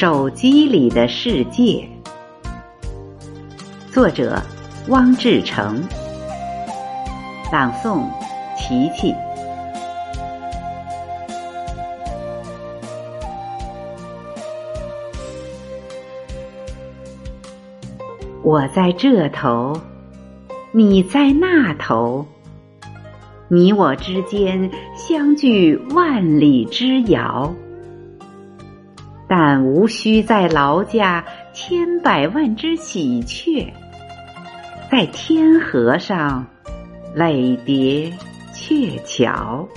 手机里的世界，作者汪志成，朗诵琪琪。我在这头，你在那头，你我之间相距万里之遥。但无需再劳驾千百万只喜鹊，在天河上垒叠鹊桥。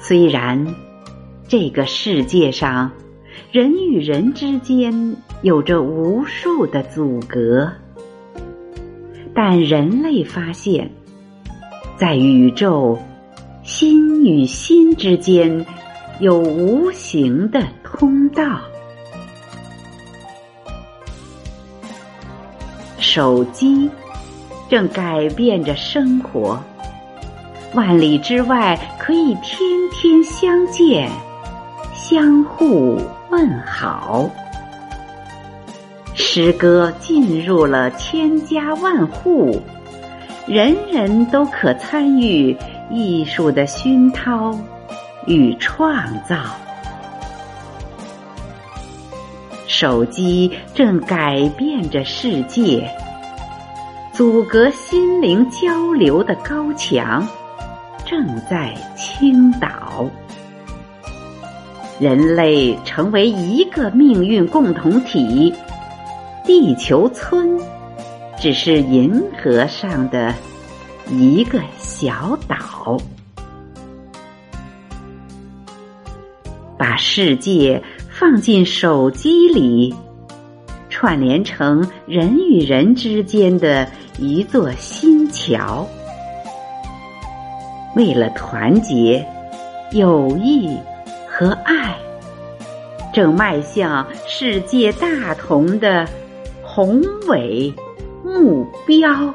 虽然这个世界上人与人之间有着无数的阻隔，但人类发现，在宇宙心与心之间。有无形的通道，手机正改变着生活。万里之外，可以天天相见，相互问好。诗歌进入了千家万户，人人都可参与艺术的熏陶。与创造，手机正改变着世界，阻隔心灵交流的高墙正在倾倒，人类成为一个命运共同体，地球村只是银河上的一个小岛。把世界放进手机里，串联成人与人之间的一座新桥。为了团结、友谊和爱，正迈向世界大同的宏伟目标。